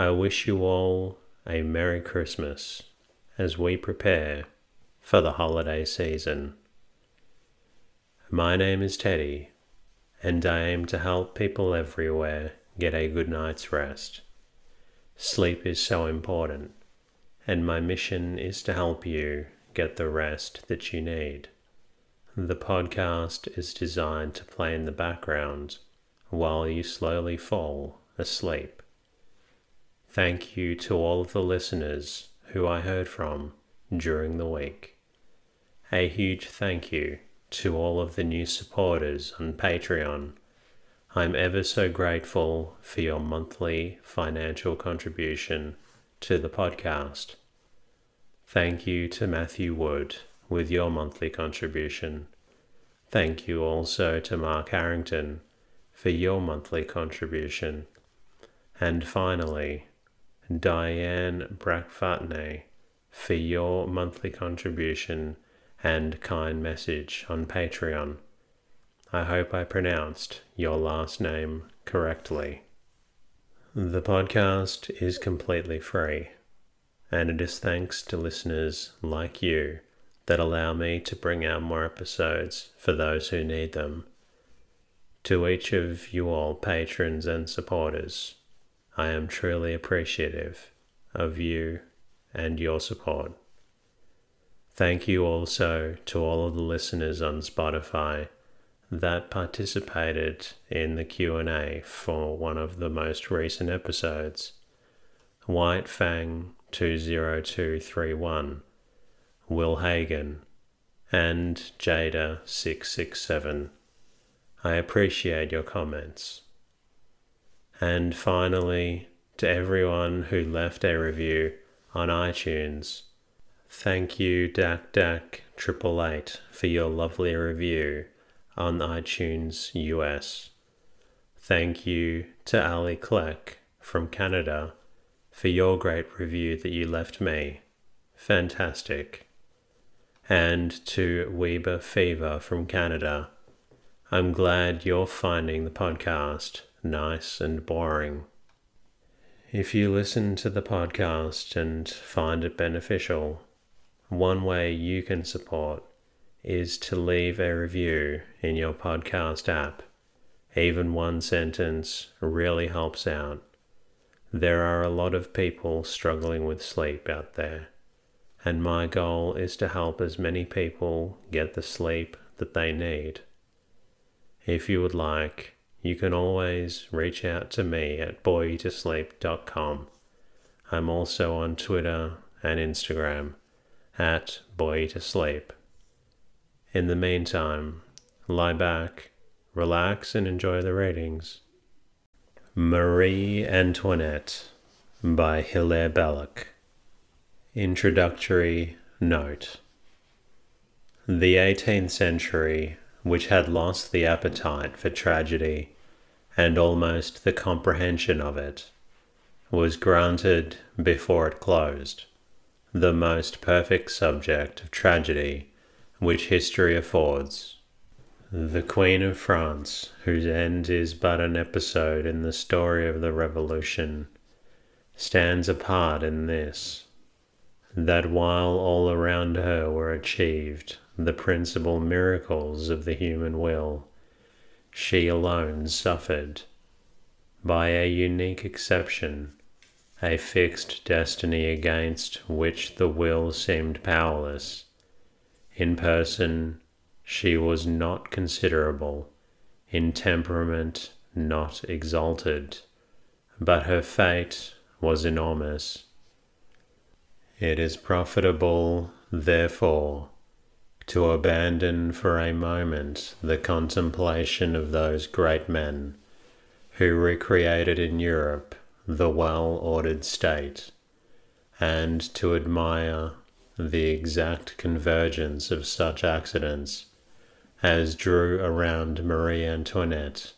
I wish you all a Merry Christmas as we prepare for the holiday season. My name is Teddy, and I aim to help people everywhere get a good night's rest. Sleep is so important, and my mission is to help you get the rest that you need. The podcast is designed to play in the background while you slowly fall asleep. Thank you to all of the listeners who I heard from during the week. A huge thank you to all of the new supporters on Patreon. I'm ever so grateful for your monthly financial contribution to the podcast. Thank you to Matthew Wood with your monthly contribution. Thank you also to Mark Harrington for your monthly contribution. And finally, Diane Brackfatney for your monthly contribution and kind message on Patreon. I hope I pronounced your last name correctly. The podcast is completely free, and it is thanks to listeners like you that allow me to bring out more episodes for those who need them. To each of you all patrons and supporters, I am truly appreciative of you and your support. Thank you also to all of the listeners on Spotify that participated in the Q&A for one of the most recent episodes. White Fang 20231, Will Hagen, and Jada 667. I appreciate your comments. And finally, to everyone who left a review on iTunes, thank you, Dak Dak Triple Eight, for your lovely review on iTunes US. Thank you to Ali Kleck from Canada for your great review that you left me. Fantastic. And to Weber Fever from Canada. I'm glad you're finding the podcast nice and boring. If you listen to the podcast and find it beneficial, one way you can support is to leave a review in your podcast app. Even one sentence really helps out. There are a lot of people struggling with sleep out there, and my goal is to help as many people get the sleep that they need. If you would like, you can always reach out to me at boreyoutosleep.com. I'm also on Twitter and Instagram at boytosleep. In the meantime, lie back, relax, and enjoy the ratings. Marie Antoinette by Hilaire Belloc. Introductory Note The 18th century which had lost the appetite for tragedy and almost the comprehension of it, was granted before it closed the most perfect subject of tragedy which history affords. The Queen of France, whose end is but an episode in the story of the Revolution, stands apart in this that while all around her were achieved the principal miracles of the human will, she alone suffered, by a unique exception, a fixed destiny against which the will seemed powerless. In person, she was not considerable, in temperament, not exalted, but her fate was enormous. It is profitable, therefore, to abandon for a moment the contemplation of those great men who recreated in Europe the well ordered state, and to admire the exact convergence of such accidents as drew around Marie Antoinette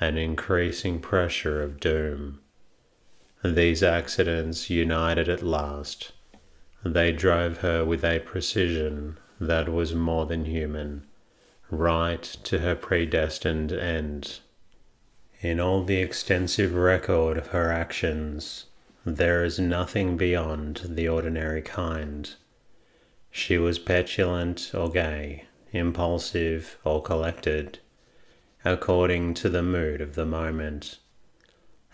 an increasing pressure of doom. These accidents united at last. They drove her with a precision that was more than human, right to her predestined end. In all the extensive record of her actions, there is nothing beyond the ordinary kind. She was petulant or gay, impulsive or collected, according to the mood of the moment,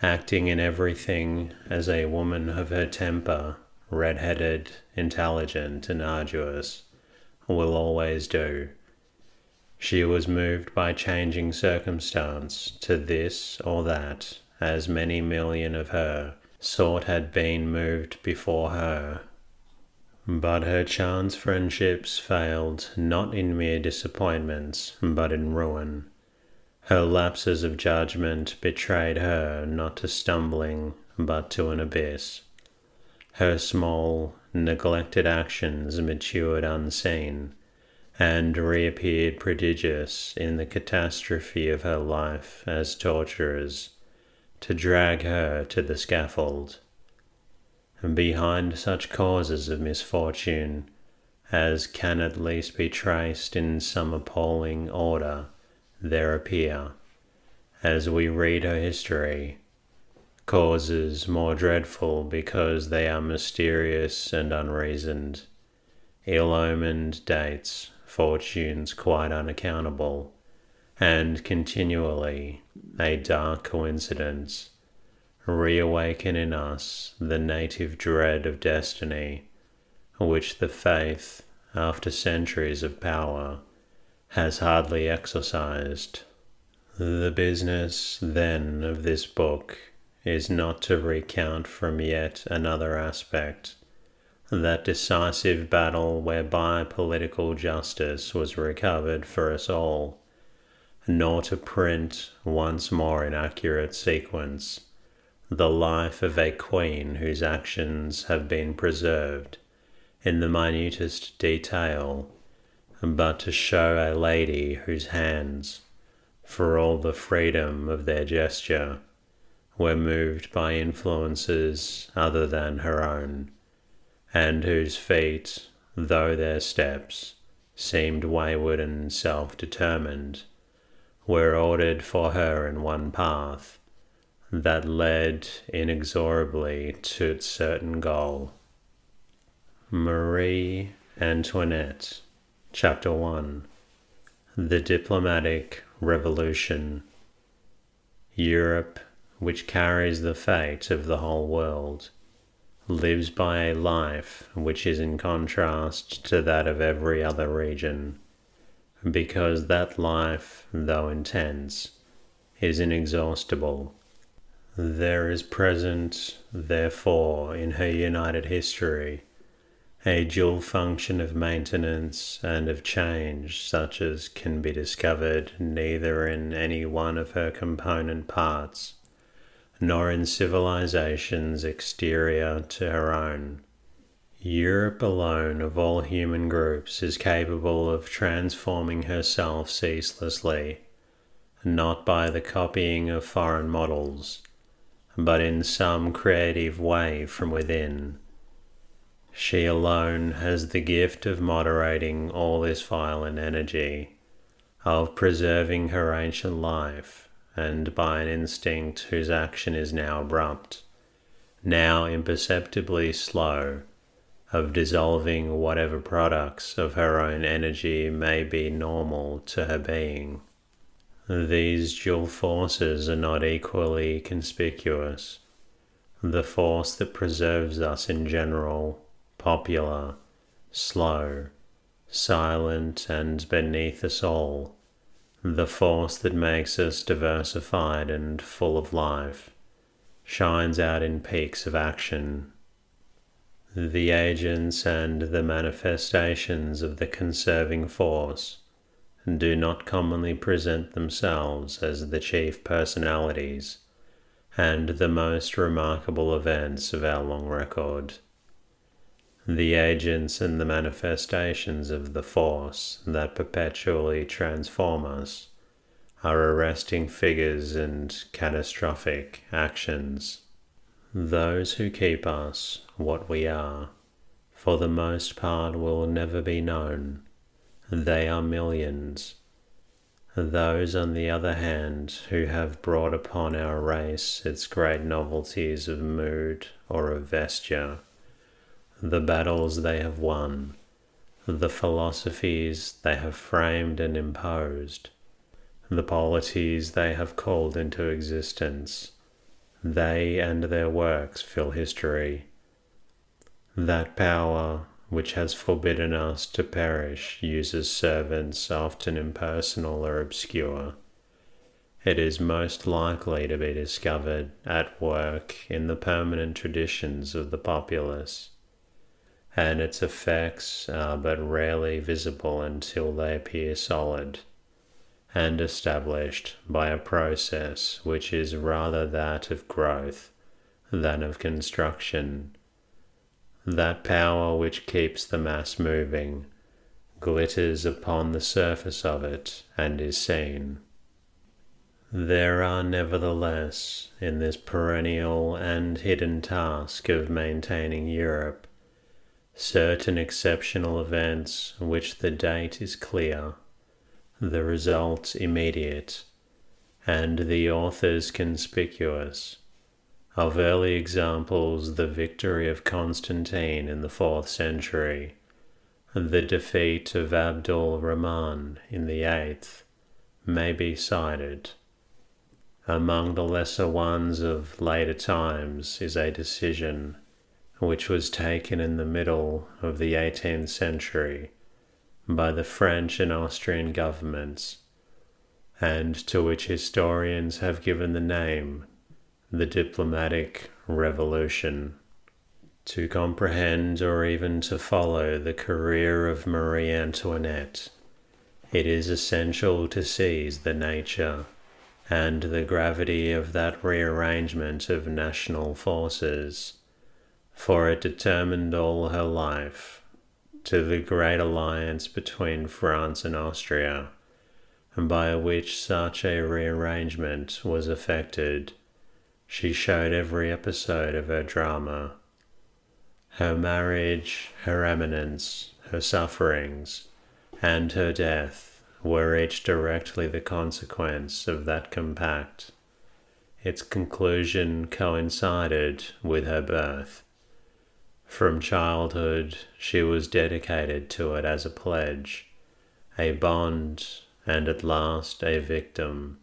acting in everything as a woman of her temper, red-headed, intelligent, and arduous, will always do. She was moved by changing circumstance to this or that, as many million of her sort had been moved before her but her chance friendships failed not in mere disappointments, but in ruin. Her lapses of judgment betrayed her not to stumbling, but to an abyss. Her small, neglected actions matured unseen, and reappeared prodigious in the catastrophe of her life as torturers, to drag her to the scaffold. And behind such causes of misfortune as can at least be traced in some appalling order, there appear, as we read her history, causes more dreadful because they are mysterious and unreasoned, ill omened dates, fortunes quite unaccountable, and continually a dark coincidence reawaken in us the native dread of destiny, which the faith, after centuries of power, has hardly exorcised. The business, then, of this book is not to recount from yet another aspect that decisive battle whereby political justice was recovered for us all, nor to print once more in accurate sequence the life of a queen whose actions have been preserved in the minutest detail, but to show a lady whose hands, for all the freedom of their gesture, were moved by influences other than her own, and whose feet, though their steps seemed wayward and self determined, were ordered for her in one path that led inexorably to its certain goal. Marie Antoinette, Chapter 1 The Diplomatic Revolution. Europe, which carries the fate of the whole world, lives by a life which is in contrast to that of every other region, because that life, though intense, is inexhaustible. There is present, therefore, in her united history, a dual function of maintenance and of change such as can be discovered neither in any one of her component parts, nor in civilizations exterior to her own. Europe alone of all human groups is capable of transforming herself ceaselessly, not by the copying of foreign models, but in some creative way from within. She alone has the gift of moderating all this violent energy, of preserving her ancient life, and by an instinct whose action is now abrupt, now imperceptibly slow, of dissolving whatever products of her own energy may be normal to her being. These dual forces are not equally conspicuous. The force that preserves us in general, popular, slow, silent, and beneath us all, the force that makes us diversified and full of life, shines out in peaks of action. The agents and the manifestations of the conserving force do not commonly present themselves as the chief personalities, and the most remarkable events of our long record. The agents and the manifestations of the force that perpetually transform us are arresting figures and catastrophic actions. Those who keep us what we are, for the most part, will never be known. They are millions. Those, on the other hand, who have brought upon our race its great novelties of mood or of vesture, the battles they have won, the philosophies they have framed and imposed, the polities they have called into existence, they and their works fill history. That power which has forbidden us to perish uses servants often impersonal or obscure. It is most likely to be discovered at work in the permanent traditions of the populace and its effects are but rarely visible until they appear solid and established by a process which is rather that of growth than of construction. That power which keeps the mass moving glitters upon the surface of it and is seen. There are nevertheless, in this perennial and hidden task of maintaining Europe, certain exceptional events which the date is clear, the result immediate, and the authors conspicuous. Of early examples, the victory of Constantine in the fourth century, the defeat of Abdul Rahman in the eighth, may be cited. Among the lesser ones of later times is a decision which was taken in the middle of the 18th century by the French and Austrian governments, and to which historians have given the name the diplomatic revolution. To comprehend or even to follow the career of Marie Antoinette, it is essential to seize the nature and the gravity of that rearrangement of national forces for it determined all her life to the great alliance between France and Austria, and by which such a rearrangement was effected, she showed every episode of her drama. Her marriage, her eminence, her sufferings, and her death were each directly the consequence of that compact. Its conclusion coincided with her birth from childhood, she was dedicated to it as a pledge, a bond, and at last a victim.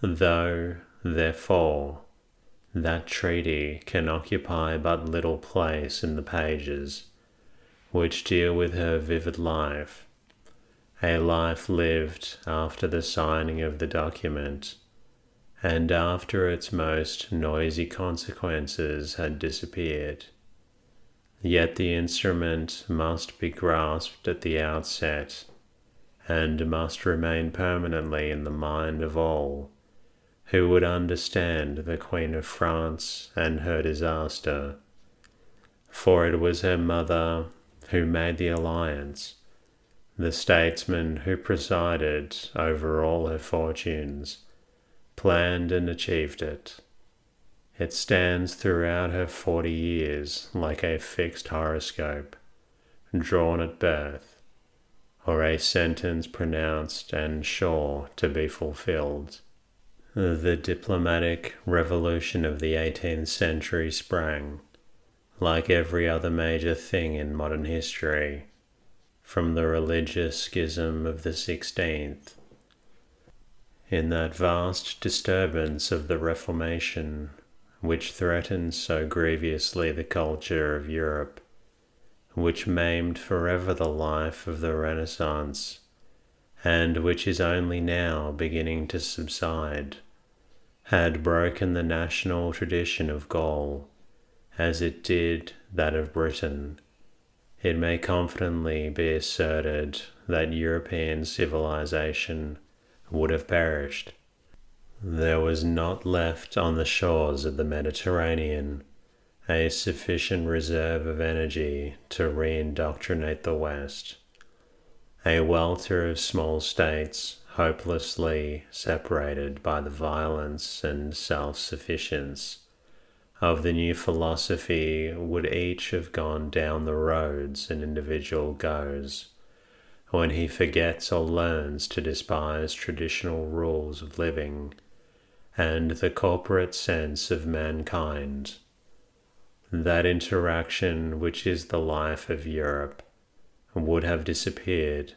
Though, therefore, that treaty can occupy but little place in the pages which deal with her vivid life, a life lived after the signing of the document and after its most noisy consequences had disappeared. Yet the instrument must be grasped at the outset and must remain permanently in the mind of all who would understand the Queen of France and her disaster. For it was her mother who made the alliance, the statesman who presided over all her fortunes, planned and achieved it. It stands throughout her forty years like a fixed horoscope, drawn at birth, or a sentence pronounced and sure to be fulfilled. The diplomatic revolution of the 18th century sprang, like every other major thing in modern history, from the religious schism of the 16th. In that vast disturbance of the Reformation which threatened so grievously the culture of Europe, which maimed forever the life of the Renaissance, and which is only now beginning to subside, had broken the national tradition of Gaul, as it did that of Britain. It may confidently be asserted that European civilization would have perished There was not left on the shores of the Mediterranean a sufficient reserve of energy to reindoctrinate the West. A welter of small states, hopelessly separated by the violence and self sufficiency of the new philosophy, would each have gone down the roads an individual goes when he forgets or learns to despise traditional rules of living and the corporate sense of mankind. That interaction which is the life of Europe would have disappeared.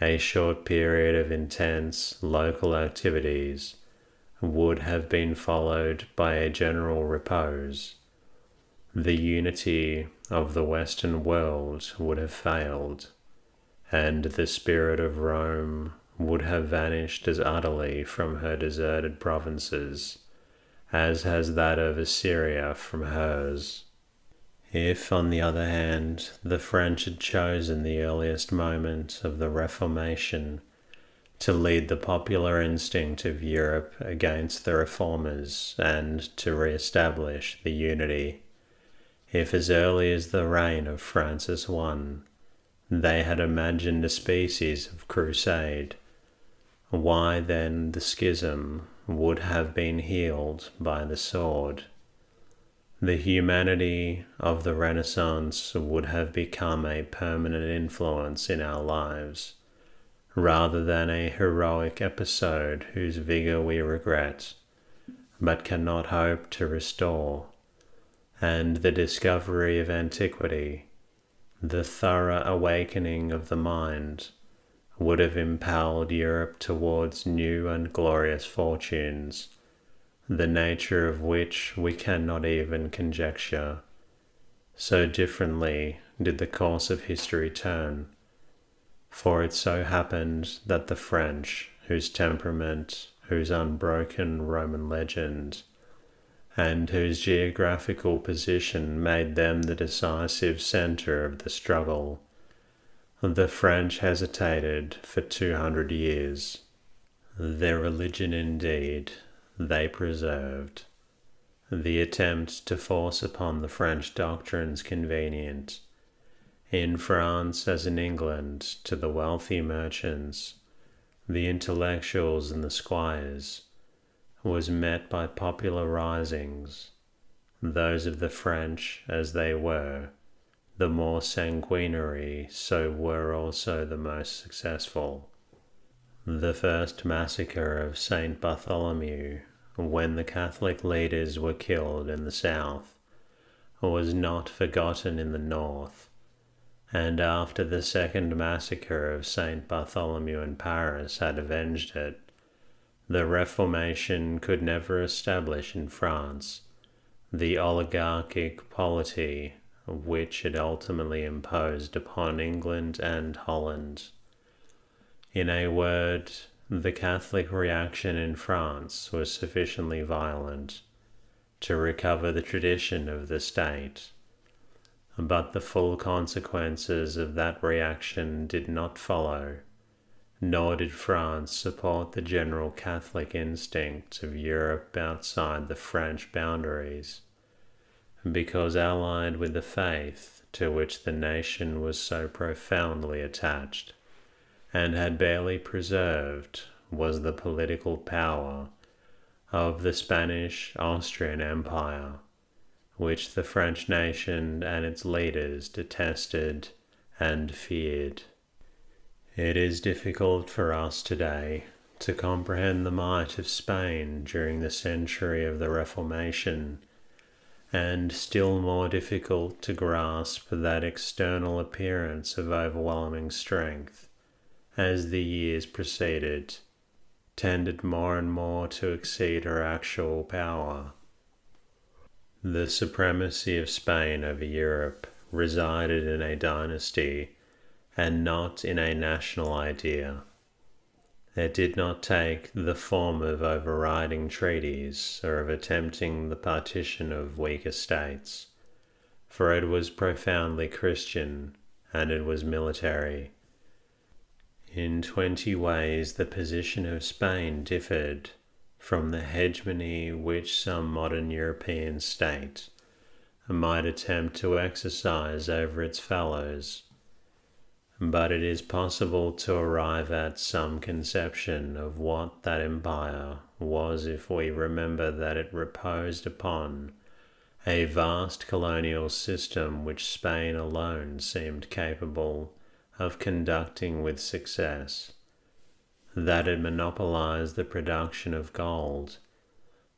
A short period of intense local activities would have been followed by a general repose. The unity of the Western world would have failed and the spirit of Rome would have vanished as utterly from her deserted provinces as has that of Assyria from hers. If, on the other hand, the French had chosen the earliest moment of the Reformation to lead the popular instinct of Europe against the reformers and to re establish the unity, if as early as the reign of Francis I they had imagined a species of crusade. Why then the schism would have been healed by the sword. The humanity of the Renaissance would have become a permanent influence in our lives, rather than a heroic episode whose vigor we regret, but cannot hope to restore, and the discovery of antiquity the thorough awakening of the mind would have impelled Europe towards new and glorious fortunes, the nature of which we cannot even conjecture. So differently did the course of history turn, for it so happened that the French, whose temperament, whose unbroken Roman legend, and whose geographical position made them the decisive centre of the struggle. The French hesitated for two hundred years. Their religion, indeed, they preserved. The attempt to force upon the French doctrines convenient, in France as in England, to the wealthy merchants, the intellectuals, and the squires was met by popular risings, those of the French as they were, the more sanguinary, so were also the most successful. The first massacre of St. Bartholomew, when the Catholic leaders were killed in the south, was not forgotten in the north, and after the second massacre of St. Bartholomew in Paris had avenged it, the Reformation could never establish in France the oligarchic polity which it ultimately imposed upon England and Holland. In a word, the Catholic reaction in France was sufficiently violent to recover the tradition of the state, but the full consequences of that reaction did not follow nor did France support the general Catholic instinct of Europe outside the French boundaries, because allied with the faith to which the nation was so profoundly attached, and had barely preserved, was the political power of the Spanish Austrian Empire, which the French nation and its leaders detested and feared. It is difficult for us today to comprehend the might of Spain during the century of the Reformation, and still more difficult to grasp that external appearance of overwhelming strength as the years proceeded, tended more and more to exceed her actual power. The supremacy of Spain over Europe resided in a dynasty and not in a national idea. It did not take the form of overriding treaties or of attempting the partition of weaker states, for it was profoundly Christian and it was military. In twenty ways the position of Spain differed from the hegemony which some modern European state might attempt to exercise over its fellows. But it is possible to arrive at some conception of what that empire was if we remember that it reposed upon a vast colonial system which Spain alone seemed capable of conducting with success, that it monopolized the production of gold,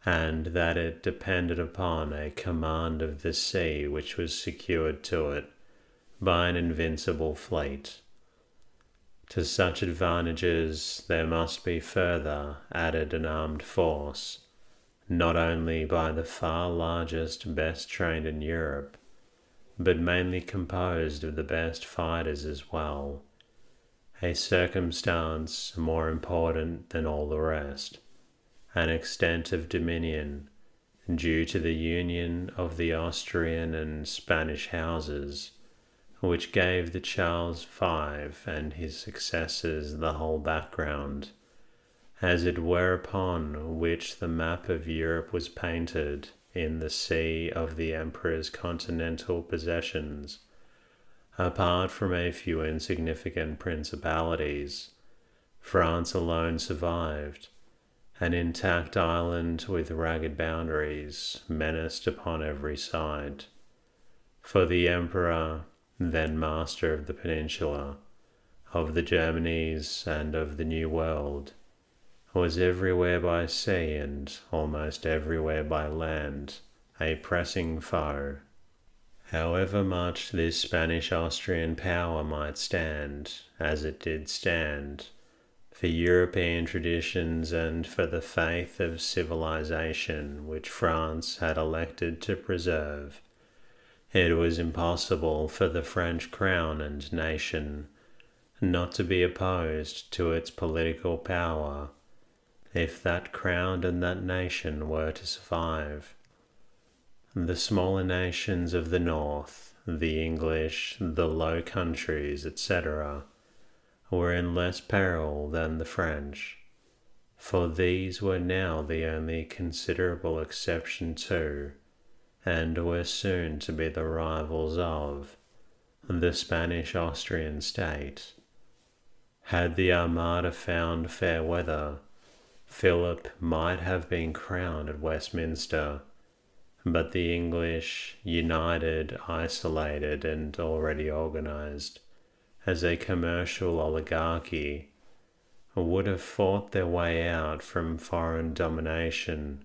and that it depended upon a command of the sea which was secured to it by an invincible fleet. To such advantages there must be further added an armed force, not only by the far largest, best trained in Europe, but mainly composed of the best fighters as well, a circumstance more important than all the rest, an extent of dominion due to the union of the Austrian and Spanish houses which gave the Charles V and his successors the whole background, as it were upon which the map of Europe was painted in the sea of the Emperor's continental possessions. Apart from a few insignificant principalities, France alone survived, an intact island with ragged boundaries menaced upon every side. For the Emperor, then master of the peninsula, of the Germanies, and of the New World, was everywhere by sea and almost everywhere by land a pressing foe. However much this Spanish Austrian power might stand, as it did stand, for European traditions and for the faith of civilization which France had elected to preserve, it was impossible for the French crown and nation not to be opposed to its political power if that crown and that nation were to survive. The smaller nations of the north, the English, the Low Countries, etc., were in less peril than the French, for these were now the only considerable exception to and were soon to be the rivals of the Spanish Austrian state. Had the Armada found fair weather, Philip might have been crowned at Westminster, but the English, united, isolated, and already organized as a commercial oligarchy, would have fought their way out from foreign domination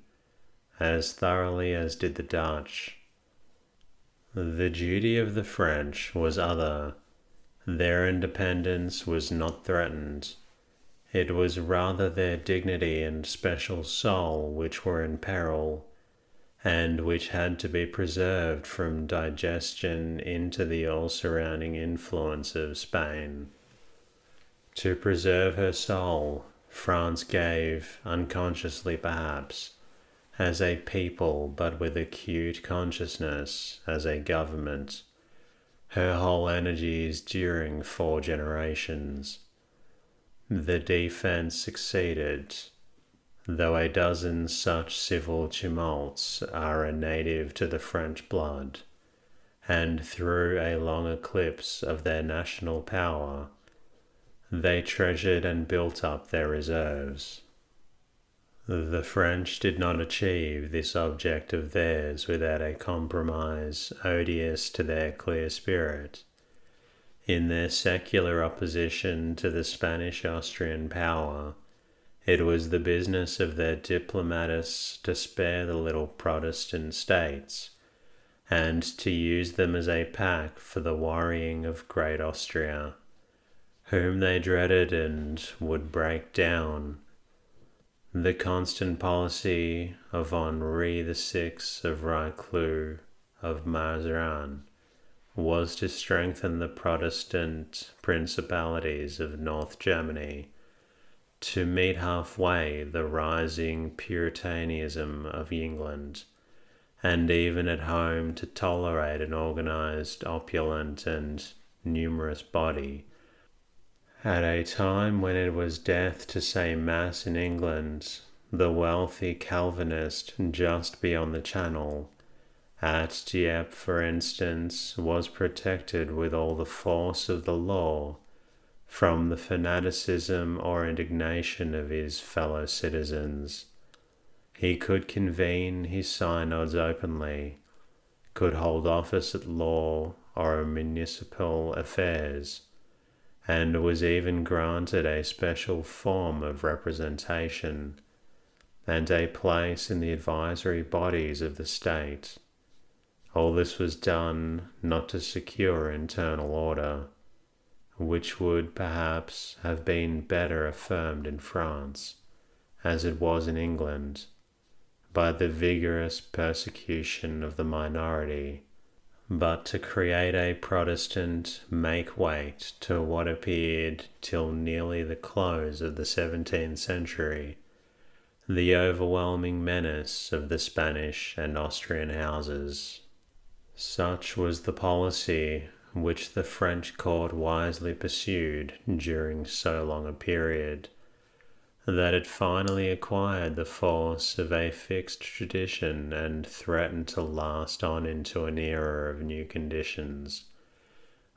as thoroughly as did the Dutch. The duty of the French was other. Their independence was not threatened. It was rather their dignity and special soul which were in peril, and which had to be preserved from digestion into the all surrounding influence of Spain. To preserve her soul, France gave, unconsciously perhaps, as a people but with acute consciousness as a government, her whole energies during four generations. The defense succeeded, though a dozen such civil tumults are a native to the French blood, and through a long eclipse of their national power, they treasured and built up their reserves. The French did not achieve this object of theirs without a compromise odious to their clear spirit. In their secular opposition to the Spanish Austrian power, it was the business of their diplomatists to spare the little Protestant states and to use them as a pack for the worrying of Great Austria, whom they dreaded and would break down the constant policy of Henri VI of Richelieu of Mazarin was to strengthen the Protestant principalities of North Germany, to meet halfway the rising Puritanism of England, and even at home to tolerate an organized, opulent, and numerous body at a time when it was death to say Mass in England, the wealthy Calvinist just beyond the Channel, at Dieppe, for instance, was protected with all the force of the law from the fanaticism or indignation of his fellow citizens. He could convene his synods openly, could hold office at law or municipal affairs, and was even granted a special form of representation and a place in the advisory bodies of the state. All this was done not to secure internal order, which would perhaps have been better affirmed in France, as it was in England, by the vigorous persecution of the minority, but to create a Protestant make weight to what appeared till nearly the close of the seventeenth century the overwhelming menace of the Spanish and Austrian houses. Such was the policy which the French court wisely pursued during so long a period, that it finally acquired the force of a fixed tradition and threatened to last on into an era of new conditions,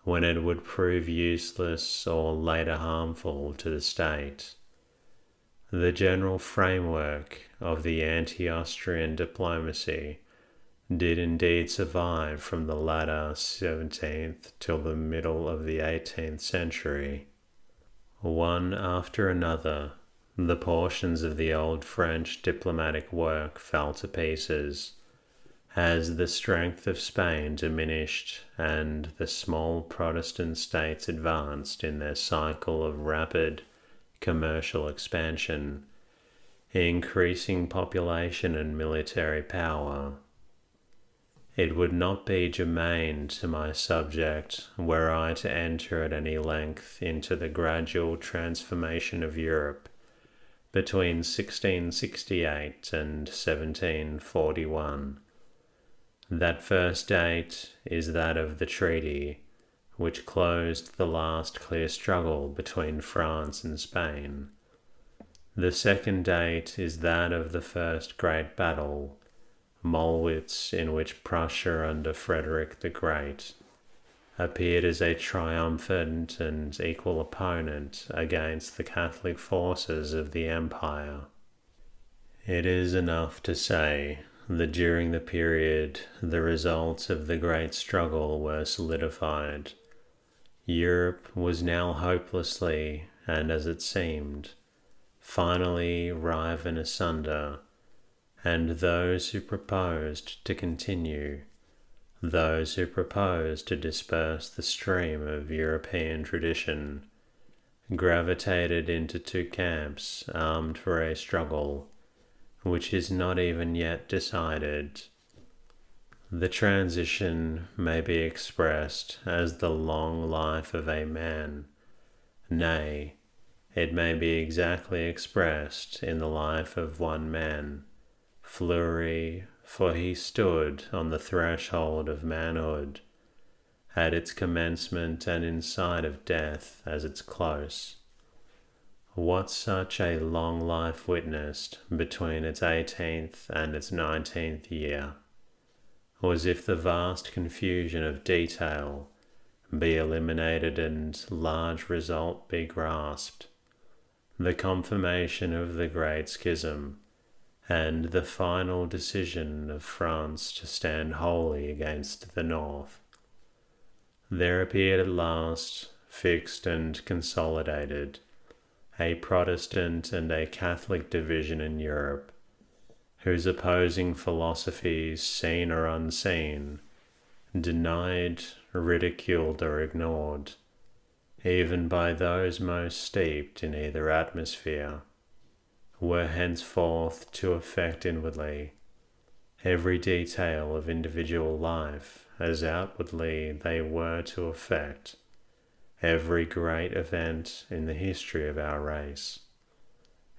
when it would prove useless or later harmful to the state. The general framework of the anti Austrian diplomacy did indeed survive from the latter 17th till the middle of the 18th century. One after another, the portions of the old French diplomatic work fell to pieces as the strength of Spain diminished and the small Protestant states advanced in their cycle of rapid commercial expansion, increasing population and military power. It would not be germane to my subject were I to enter at any length into the gradual transformation of Europe between 1668 and 1741. That first date is that of the treaty which closed the last clear struggle between France and Spain. The second date is that of the first great battle, Mollwitz, in which Prussia under Frederick the Great appeared as a triumphant and equal opponent against the Catholic forces of the Empire. It is enough to say that during the period the results of the great struggle were solidified Europe was now hopelessly, and as it seemed, finally riven asunder, and those who proposed to continue, those who propose to disperse the stream of European tradition, gravitated into two camps armed for a struggle which is not even yet decided the transition may be expressed as the long life of a man. Nay, it may be exactly expressed in the life of one man, Fleury, for he stood on the threshold of manhood, at its commencement and in sight of death as its close. What such a long life witnessed between its eighteenth and its nineteenth year? was if the vast confusion of detail be eliminated and large result be grasped, the confirmation of the Great Schism, and the final decision of France to stand wholly against the North. There appeared at last, fixed and consolidated, a Protestant and a Catholic division in Europe whose opposing philosophies, seen or unseen, denied, ridiculed, or ignored, even by those most steeped in either atmosphere, were henceforth to affect inwardly every detail of individual life as outwardly they were to affect every great event in the history of our race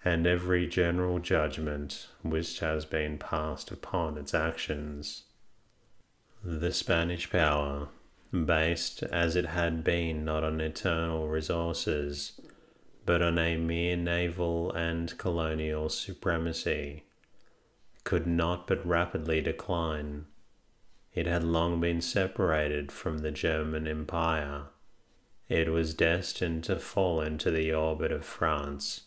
and every general judgment which has been passed upon its actions. The Spanish power, based as it had been not on eternal resources, but on a mere naval and colonial supremacy, could not but rapidly decline. It had long been separated from the German Empire. It was destined to fall into the orbit of France.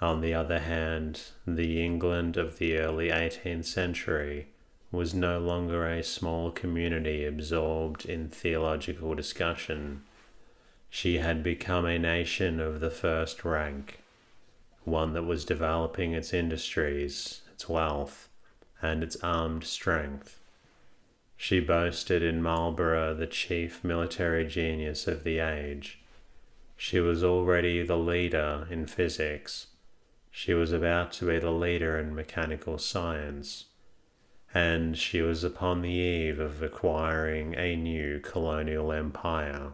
On the other hand, the England of the early 18th century was no longer a small community absorbed in theological discussion. She had become a nation of the first rank, one that was developing its industries, its wealth, and its armed strength. She boasted in Marlborough the chief military genius of the age. She was already the leader in physics. She was about to be the leader in mechanical science and she was upon the eve of acquiring a new colonial empire.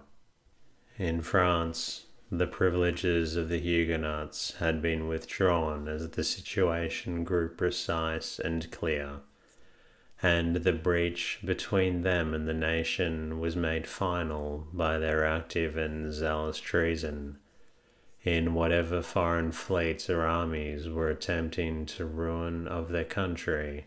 In France, the privileges of the Huguenots had been withdrawn as the situation grew precise and clear, and the breach between them and the nation was made final by their active and zealous treason in whatever foreign fleets or armies were attempting to ruin of their country.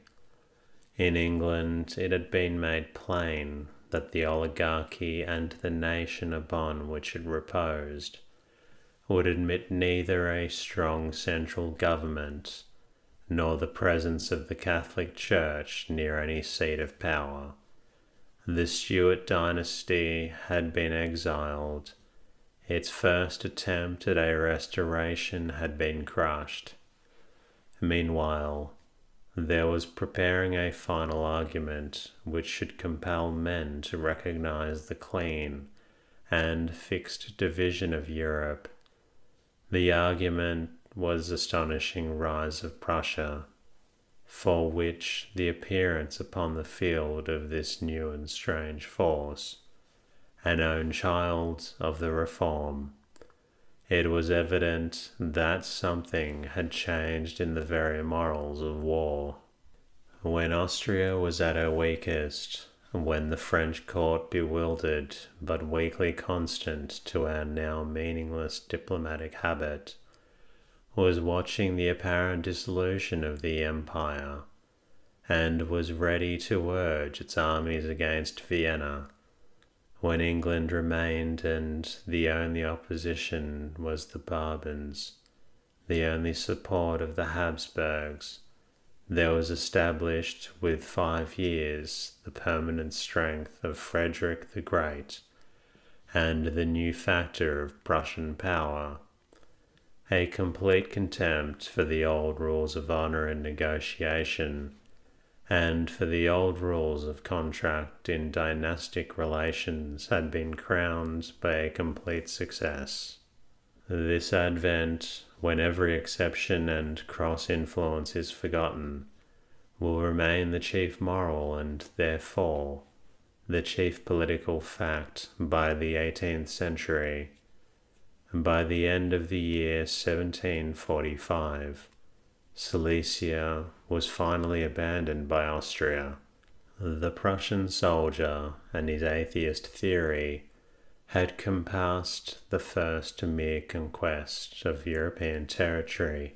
In England, it had been made plain that the oligarchy and the nation upon which it reposed would admit neither a strong central government nor the presence of the Catholic Church near any seat of power. The Stuart dynasty had been exiled. Its first attempt at a restoration had been crushed. Meanwhile, there was preparing a final argument which should compel men to recognize the clean and fixed division of Europe. The argument was astonishing rise of Prussia, for which the appearance upon the field of this new and strange force, an own child of the Reform, it was evident that something had changed in the very morals of war. When Austria was at her weakest, when the French court, bewildered but weakly constant to our now meaningless diplomatic habit, was watching the apparent dissolution of the empire, and was ready to urge its armies against Vienna when England remained and the only opposition was the Bourbons, the only support of the Habsburgs, there was established with five years the permanent strength of Frederick the Great and the new factor of Prussian power, a complete contempt for the old rules of honor and negotiation and for the old rules of contract in dynastic relations had been crowned by a complete success. This advent, when every exception and cross influence is forgotten, will remain the chief moral and therefore the chief political fact by the 18th century. By the end of the year 1745, Silesia was finally abandoned by Austria. The Prussian soldier and his atheist theory had compassed the first mere conquest of European territory,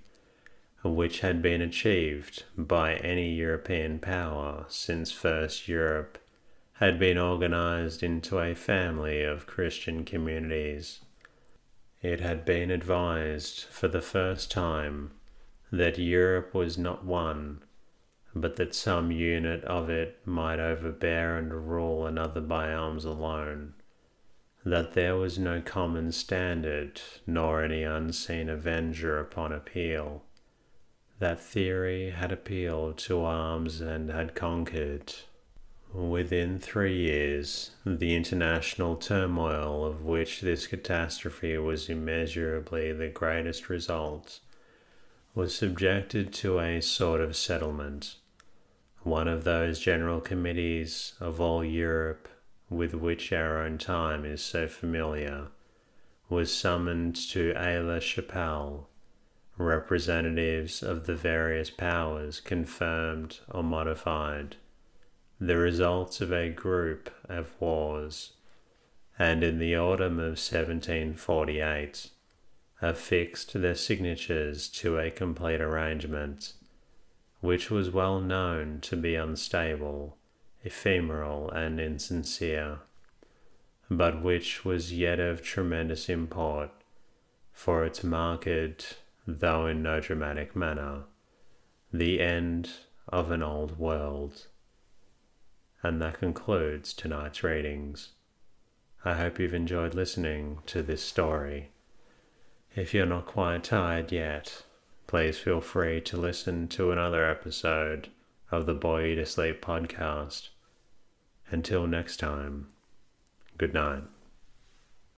which had been achieved by any European power since first Europe had been organized into a family of Christian communities. It had been advised for the first time that Europe was not one, but that some unit of it might overbear and rule another by arms alone, that there was no common standard, nor any unseen avenger upon appeal. That theory had appealed to arms and had conquered. Within three years, the international turmoil of which this catastrophe was immeasurably the greatest result was subjected to a sort of settlement, one of those general committees of all Europe with which our own time is so familiar, was summoned to Aix-la-Chapelle. Representatives of the various powers confirmed or modified the results of a group of wars, and in the autumn of 1748, affixed their signatures to a complete arrangement, which was well known to be unstable, ephemeral, and insincere, but which was yet of tremendous import, for its marked, though in no dramatic manner, the end of an old world. And that concludes tonight's readings. I hope you've enjoyed listening to this story. If you're not quite tired yet, please feel free to listen to another episode of the Bore You to Sleep podcast. Until next time, good night.